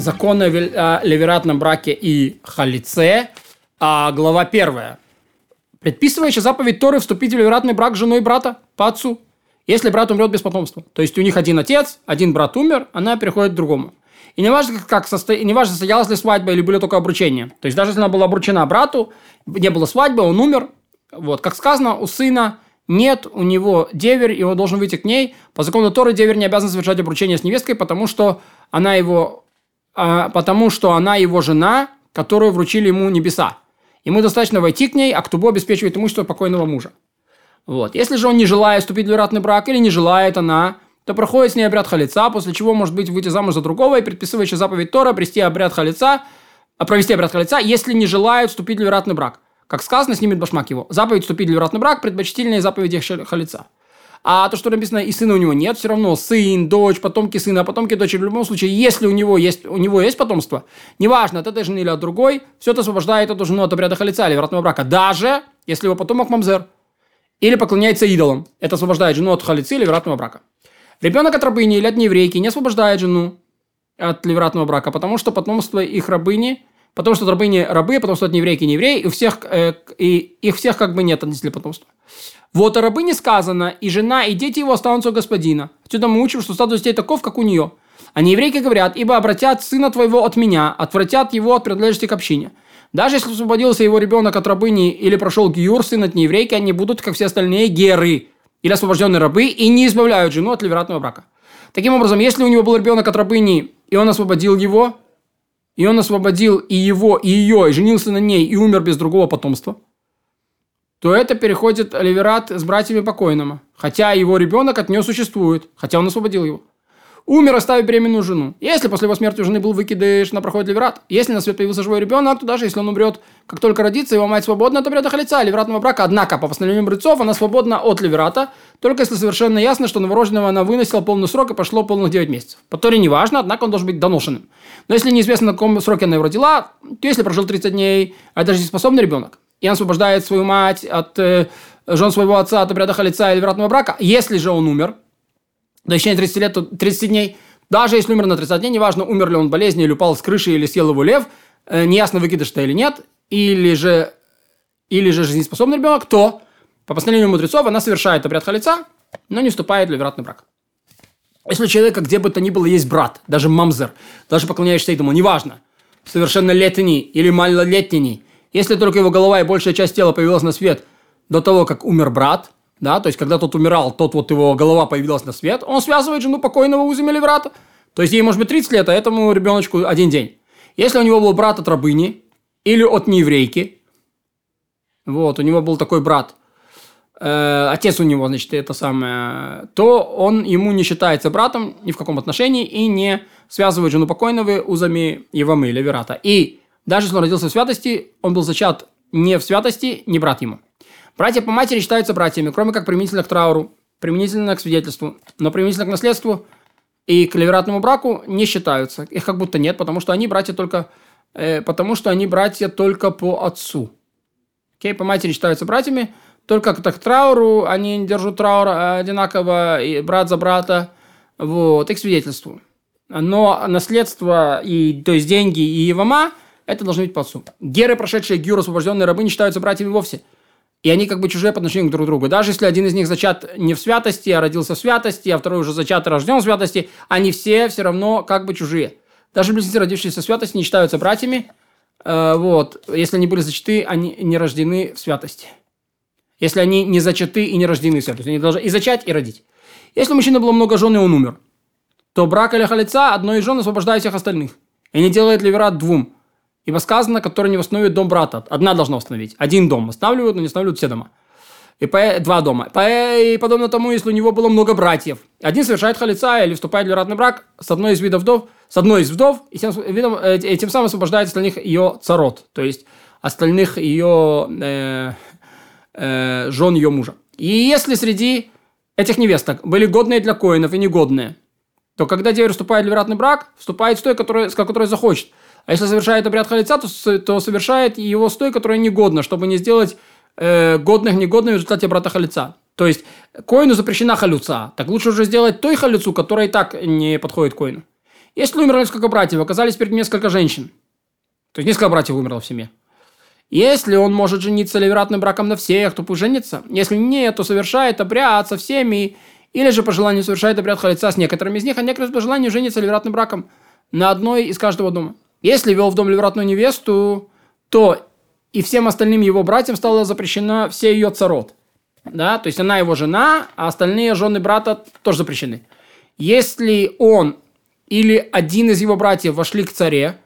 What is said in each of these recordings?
законы о левератном браке и халице, а глава первая. Предписывающая заповедь Торы вступить в левератный брак с женой брата по отцу, если брат умрет без потомства. То есть у них один отец, один брат умер, она переходит к другому. И не важно, как состо... не важно, состоялась ли свадьба или были только обручения. То есть даже если она была обручена брату, не было свадьбы, он умер. Вот, как сказано, у сына нет, у него деверь, и он должен выйти к ней. По закону Торы деверь не обязан совершать обручение с невесткой, потому что она его, потому что она его жена, которую вручили ему небеса. Ему достаточно войти к ней, а Ктубо обеспечивает имущество покойного мужа. Вот. Если же он не желает вступить в вероятный брак или не желает она, то проходит с ней обряд халица, после чего может быть выйти замуж за другого и предписывающая заповедь Тора провести обряд халица, а, провести обряд халица, если не желают вступить в вероятный брак. Как сказано, снимет башмак его. Заповедь вступить в вероятный брак предпочтительнее заповеди халица. А то, что написано, и сына у него нет, все равно сын, дочь, потомки сына, потомки дочери, в любом случае, если у него есть, у него есть потомство, неважно, от этой жены или от другой, все это освобождает эту жену от обряда халица или вероятного брака, даже если его потомок мамзер или поклоняется идолам. Это освобождает жену от халицы или вероятного брака. Ребенок от рабыни или от нееврейки не освобождает жену от ливератного брака, потому что потомство их рабыни, потому что рабыни рабы, потому что от нееврейки не евреи, и, всех, э, и их всех как бы нет относительно потомства. Вот о рабыне сказано, и жена, и дети его останутся у господина. Отсюда мы учим, что статус детей таков, как у нее. А нееврейки говорят, ибо обратят сына твоего от меня, отвратят его от принадлежности к общине. Даже если освободился его ребенок от рабыни или прошел гиюр, сын от нееврейки, они будут, как все остальные, геры или освобожденные рабы и не избавляют жену от ливератного брака. Таким образом, если у него был ребенок от рабыни, и он освободил его, и он освободил и его, и ее, и женился на ней, и умер без другого потомства – то это переходит Оливерат с братьями покойного. Хотя его ребенок от нее существует, хотя он освободил его. Умер, оставив беременную жену. Если после его смерти у жены был выкидыш, она проходит Ливерат. Если на свет появился живой ребенок, то даже если он умрет, как только родится, его мать свободна от обряда халица, ливератного брака. Однако, по постановлению мудрецов, она свободна от Ливерата, только если совершенно ясно, что новорожденного она выносила полный срок и пошло полных 9 месяцев. По Торе не важно, однако он должен быть доношенным. Но если неизвестно, на каком сроке она его родила, то если прожил 30 дней, а даже способный ребенок, и он освобождает свою мать от э, жен своего отца от обряда халица или вратного брака. Если же он умер, до течение 30 лет, то 30 дней, даже если умер на 30 дней, неважно, умер ли он болезнью или упал с крыши, или съел его лев, э, неясно, выкидыш это или нет, или же, или же жизнеспособный ребенок, то, по постановлению мудрецов, она совершает обряд халица, но не вступает в ливратный брак. Если у человека где бы то ни было есть брат, даже мамзер, даже поклоняешься этому, неважно, совершеннолетний или малолетний, если только его голова и большая часть тела появилась на свет до того, как умер брат, да, то есть когда тот умирал, тот вот его голова появилась на свет, он связывает жену покойного узами брата. То есть ей может быть 30 лет, а этому ребеночку один день. Если у него был брат от рабыни или от нееврейки, вот, у него был такой брат, э, отец у него, значит, это самое, то он ему не считается братом ни в каком отношении и не связывает жену покойного узами Евамы или Верата. И даже если он родился в святости, он был зачат не в святости, не брат ему. Братья по матери считаются братьями, кроме как применительно к трауру, применительно к свидетельству, но применительно к наследству и к левератному браку не считаются. Их как будто нет, потому что они братья только, э, потому что они братья только по отцу. Окей, по матери считаются братьями, только к трауру они держат траур одинаково, и брат за брата, вот, и к свидетельству. Но наследство, и, то есть деньги и Евама – это должно быть по отцу. Геры, прошедшие гюр, освобожденные рабы, не считаются братьями вовсе. И они как бы чужие по отношению друг к другу. Даже если один из них зачат не в святости, а родился в святости, а второй уже зачат и рожден в святости, они все все равно как бы чужие. Даже близнецы, родившиеся в святости, не считаются братьями. Э, вот. Если они были зачаты, они не рождены в святости. Если они не зачаты и не рождены в святости. Они должны и зачать, и родить. Если у мужчины было много жен, и он умер, то брак или халица одной из жен освобождает всех остальных. И не делает ливерат двум. Ибо сказано, который не восстановит дом брата. Одна должна восстановить. Один дом восстанавливают, но не восстанавливают все дома. И по, два дома. По, и подобно тому, если у него было много братьев. Один совершает халица или вступает в ратный брак с одной из видов вдов, с одной из вдов, и тем, видом, э, и тем самым освобождает остальных ее царот, то есть остальных ее э, э, жен ее мужа. И если среди этих невесток были годные для коинов и негодные, то когда деверь вступает в ратный брак, вступает с той, которая, с которой захочет – а если совершает обряд халица, то, то совершает его с той, которая негодна, чтобы не сделать э, годных негодными в результате обрата халица. То есть, коину запрещена халюца. Так лучше уже сделать той халюцу, которая и так не подходит коину. Если умерло несколько братьев, оказались перед несколько женщин. То есть несколько братьев умерло в семье. Если он может жениться ливератным браком на всех, то пусть женится. Если нет, то совершает обряд со всеми. Или же по желанию совершает обряд халица с некоторыми из них, а некоторые по желанию женится ливератным браком на одной из каждого дома. Если вел в дом ливератную невесту, то и всем остальным его братьям стало запрещено все ее царот. Да, то есть она его жена, а остальные жены брата тоже запрещены. Если он или один из его братьев вошли к царе,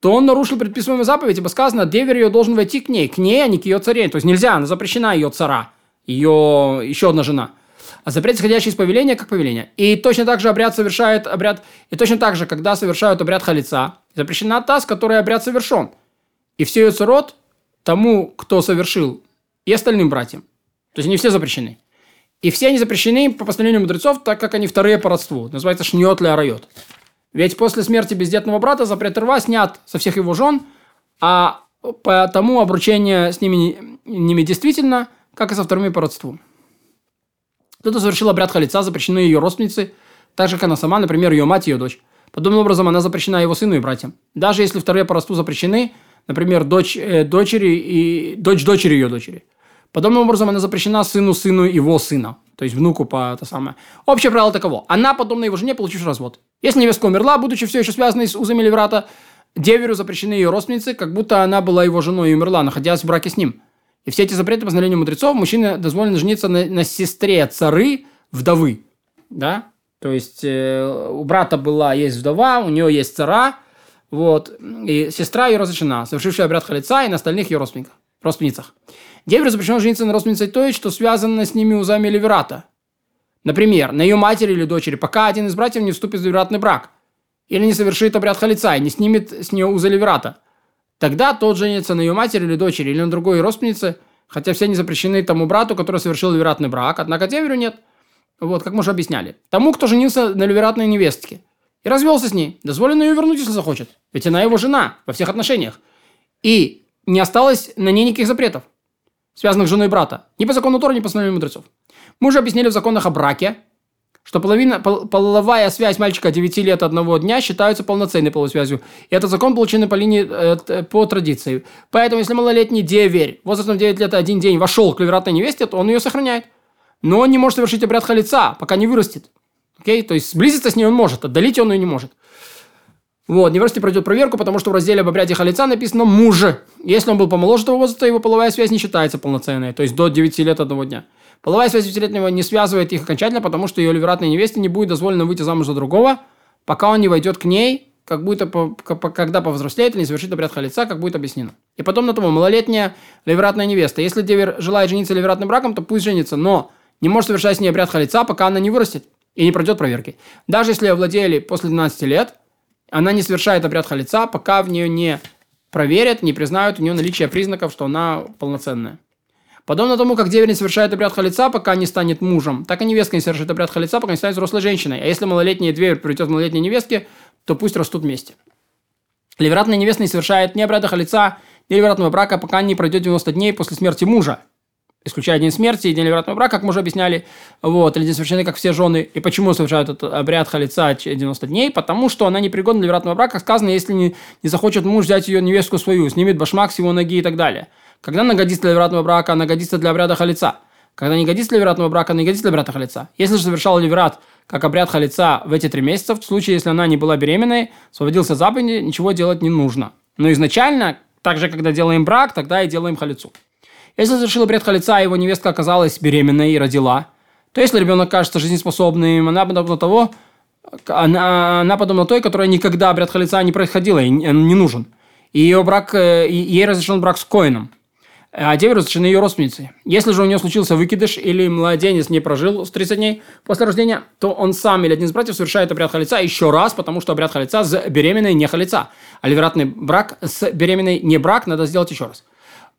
то он нарушил предписываемую заповедь, ибо сказано, девер ее должен войти к ней, к ней, а не к ее царе. То есть нельзя, она запрещена ее цара, ее еще одна жена. А запрет, исходящий из повеления, как повеление. И точно так же обряд совершает обряд, и точно так же, когда совершают обряд халица, запрещена та, с которой обряд совершен. И все ее царот тому, кто совершил, и остальным братьям. То есть они все запрещены. И все они запрещены по постановлению мудрецов, так как они вторые по родству. Называется шниот ли арайот. Ведь после смерти бездетного брата запрет рва снят со всех его жен, а потому обручение с ними, ними действительно, как и со вторыми по родству. Кто-то совершил обряд халица, запрещены ее родственницы, так же, как она сама, например, ее мать и ее дочь. Подобным образом, она запрещена его сыну и братьям. Даже если вторые по родству запрещены, например, дочь э, дочери и дочь дочери ее дочери. Подобным образом, она запрещена сыну сыну его сына, то есть внуку по это самое. Общее правило таково. Она, подобно его жене, получив развод. Если невестка умерла, будучи все еще связанной с узами Леврата, деверю запрещены ее родственницы, как будто она была его женой и умерла, находясь в браке с ним. И все эти запреты по постановлению мудрецов, мужчине дозволено жениться на, на сестре цары вдовы. Да? То есть э, у брата была, есть вдова, у нее есть цара, вот, и сестра ее разрешена, совершившая обряд халица и на остальных ее родственниках, родственницах. Деверю запрещено жениться на родственнице той, что связано с ними узами Леверата. Например, на ее матери или дочери, пока один из братьев не вступит в Левератный брак, или не совершит обряд халица и не снимет с нее узы Леверата. Тогда тот женится на ее матери или дочери, или на другой родственнице, хотя все они запрещены тому брату, который совершил Левератный брак, однако деверю нет. Вот, как мы уже объясняли. Тому, кто женился на Левератной невестке и развелся с ней, дозволено ее вернуть, если захочет. Ведь она его жена во всех отношениях. И не осталось на ней никаких запретов связанных с женой брата. Ни по закону Тора, ни по постановлению мудрецов. Мы уже объяснили в законах о браке, что половина, пол, половая связь мальчика 9 лет одного дня считается полноценной половой связью. И этот закон получен по линии, э, по традиции. Поэтому, если малолетний деверь возрастом 9 лет один день вошел к левератной невесте, то он ее сохраняет. Но он не может совершить обряд халица, пока не вырастет. Окей? То есть сблизиться с ней он может, отдалить он ее не может. Вот, неврастий пройдет проверку, потому что в разделе об обряде халица написано «муж». Если он был помоложе этого возраста, его половая связь не считается полноценной, то есть до 9 лет одного дня. Половая связь девятилетнего не связывает их окончательно, потому что ее ливератной невесте не будет дозволено выйти замуж за другого, пока он не войдет к ней, как будет, когда повзрослеет или не совершит обряд халица, как будет объяснено. И потом на того малолетняя ливератная невеста. Если девер желает жениться ливератным браком, то пусть женится, но не может совершать с ней обряд халица, пока она не вырастет и не пройдет проверки. Даже если овладели после 12 лет – она не совершает обряд халица, пока в нее не проверят, не признают у нее наличие признаков, что она полноценная. Подобно тому, как деверь не совершает обряд халица, пока не станет мужем, так и невестка не совершит обряд халица, пока не станет взрослой женщиной. А если малолетняя приведет к малолетней невестке, то пусть растут вместе. Ливератная невеста не совершает ни обряда халица, ни ливератного брака, пока не пройдет 90 дней после смерти мужа исключая день смерти и день ливератного брака, как мы уже объясняли, вот, или день совершены, как все жены. И почему совершают этот обряд халица 90 дней? Потому что она непригодна для ливератного брака, сказано, если не, не захочет муж взять ее невестку свою, снимет башмак с его ноги и так далее. Когда она годится для ливератного брака, она годится для обряда халица. Когда не годится для ливератного брака, она не годится для обряда халица. Если же совершал ливерат как обряд халица в эти три месяца, в случае, если она не была беременной, освободился заповеди, ничего делать не нужно. Но изначально, также, когда делаем брак, тогда и делаем халицу. Если совершил обряд халица, его невестка оказалась беременной и родила, то если ребенок кажется жизнеспособным, она подобна того, она, она подобна той, которая никогда обряд халица не происходила, и не нужен. И ее брак, э, ей разрешен брак с коином. А деве разрешены ее родственницы. Если же у нее случился выкидыш или младенец не прожил с 30 дней после рождения, то он сам или один из братьев совершает обряд халица еще раз, потому что обряд халица с беременной не халица. А ливератный брак с беременной не брак надо сделать еще раз.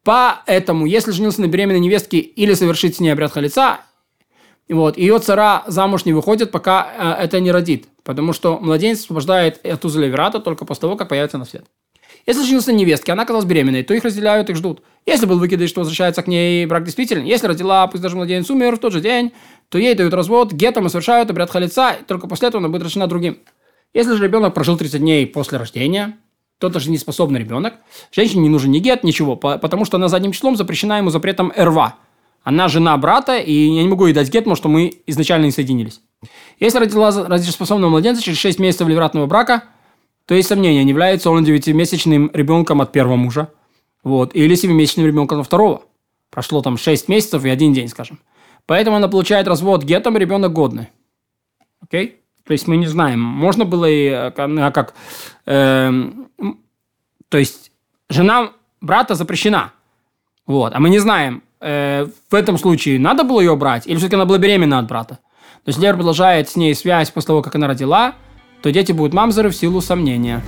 Поэтому, если женился на беременной невестке или совершит с ней обряд халица, вот, ее цара замуж не выходит, пока э, это не родит, потому что младенец освобождает от леверата только после того, как появится на свет. Если женился на невестке, она оказалась беременной, то их разделяют, их ждут. Если был выкидыш, что возвращается к ней брак действительно. Если родила, пусть даже младенец умер в тот же день, то ей дают развод, гетом и совершают обряд халица, и только после этого она будет решена другим. Если же ребенок прожил 30 дней после рождения, то это же не способный ребенок. Женщине не нужен ни гет, ничего, потому что она задним числом запрещена ему запретом РВА. Она жена брата, и я не могу ей дать гет, потому что мы изначально не соединились. Если родила родительспособного младенца через 6 месяцев ливератного брака, то есть сомнения, не является он 9-месячным ребенком от первого мужа, вот, или 7-месячным ребенком от второго. Прошло там 6 месяцев и один день, скажем. Поэтому она получает развод гетом, ребенок годный. Окей? То есть мы не знаем, можно было и а как... Э, то есть жена брата запрещена. Вот. А мы не знаем, э, в этом случае надо было ее брать, или все-таки она была беременна от брата. То есть Лера продолжает с ней связь после того, как она родила, то дети будут мамзеры в силу сомнения.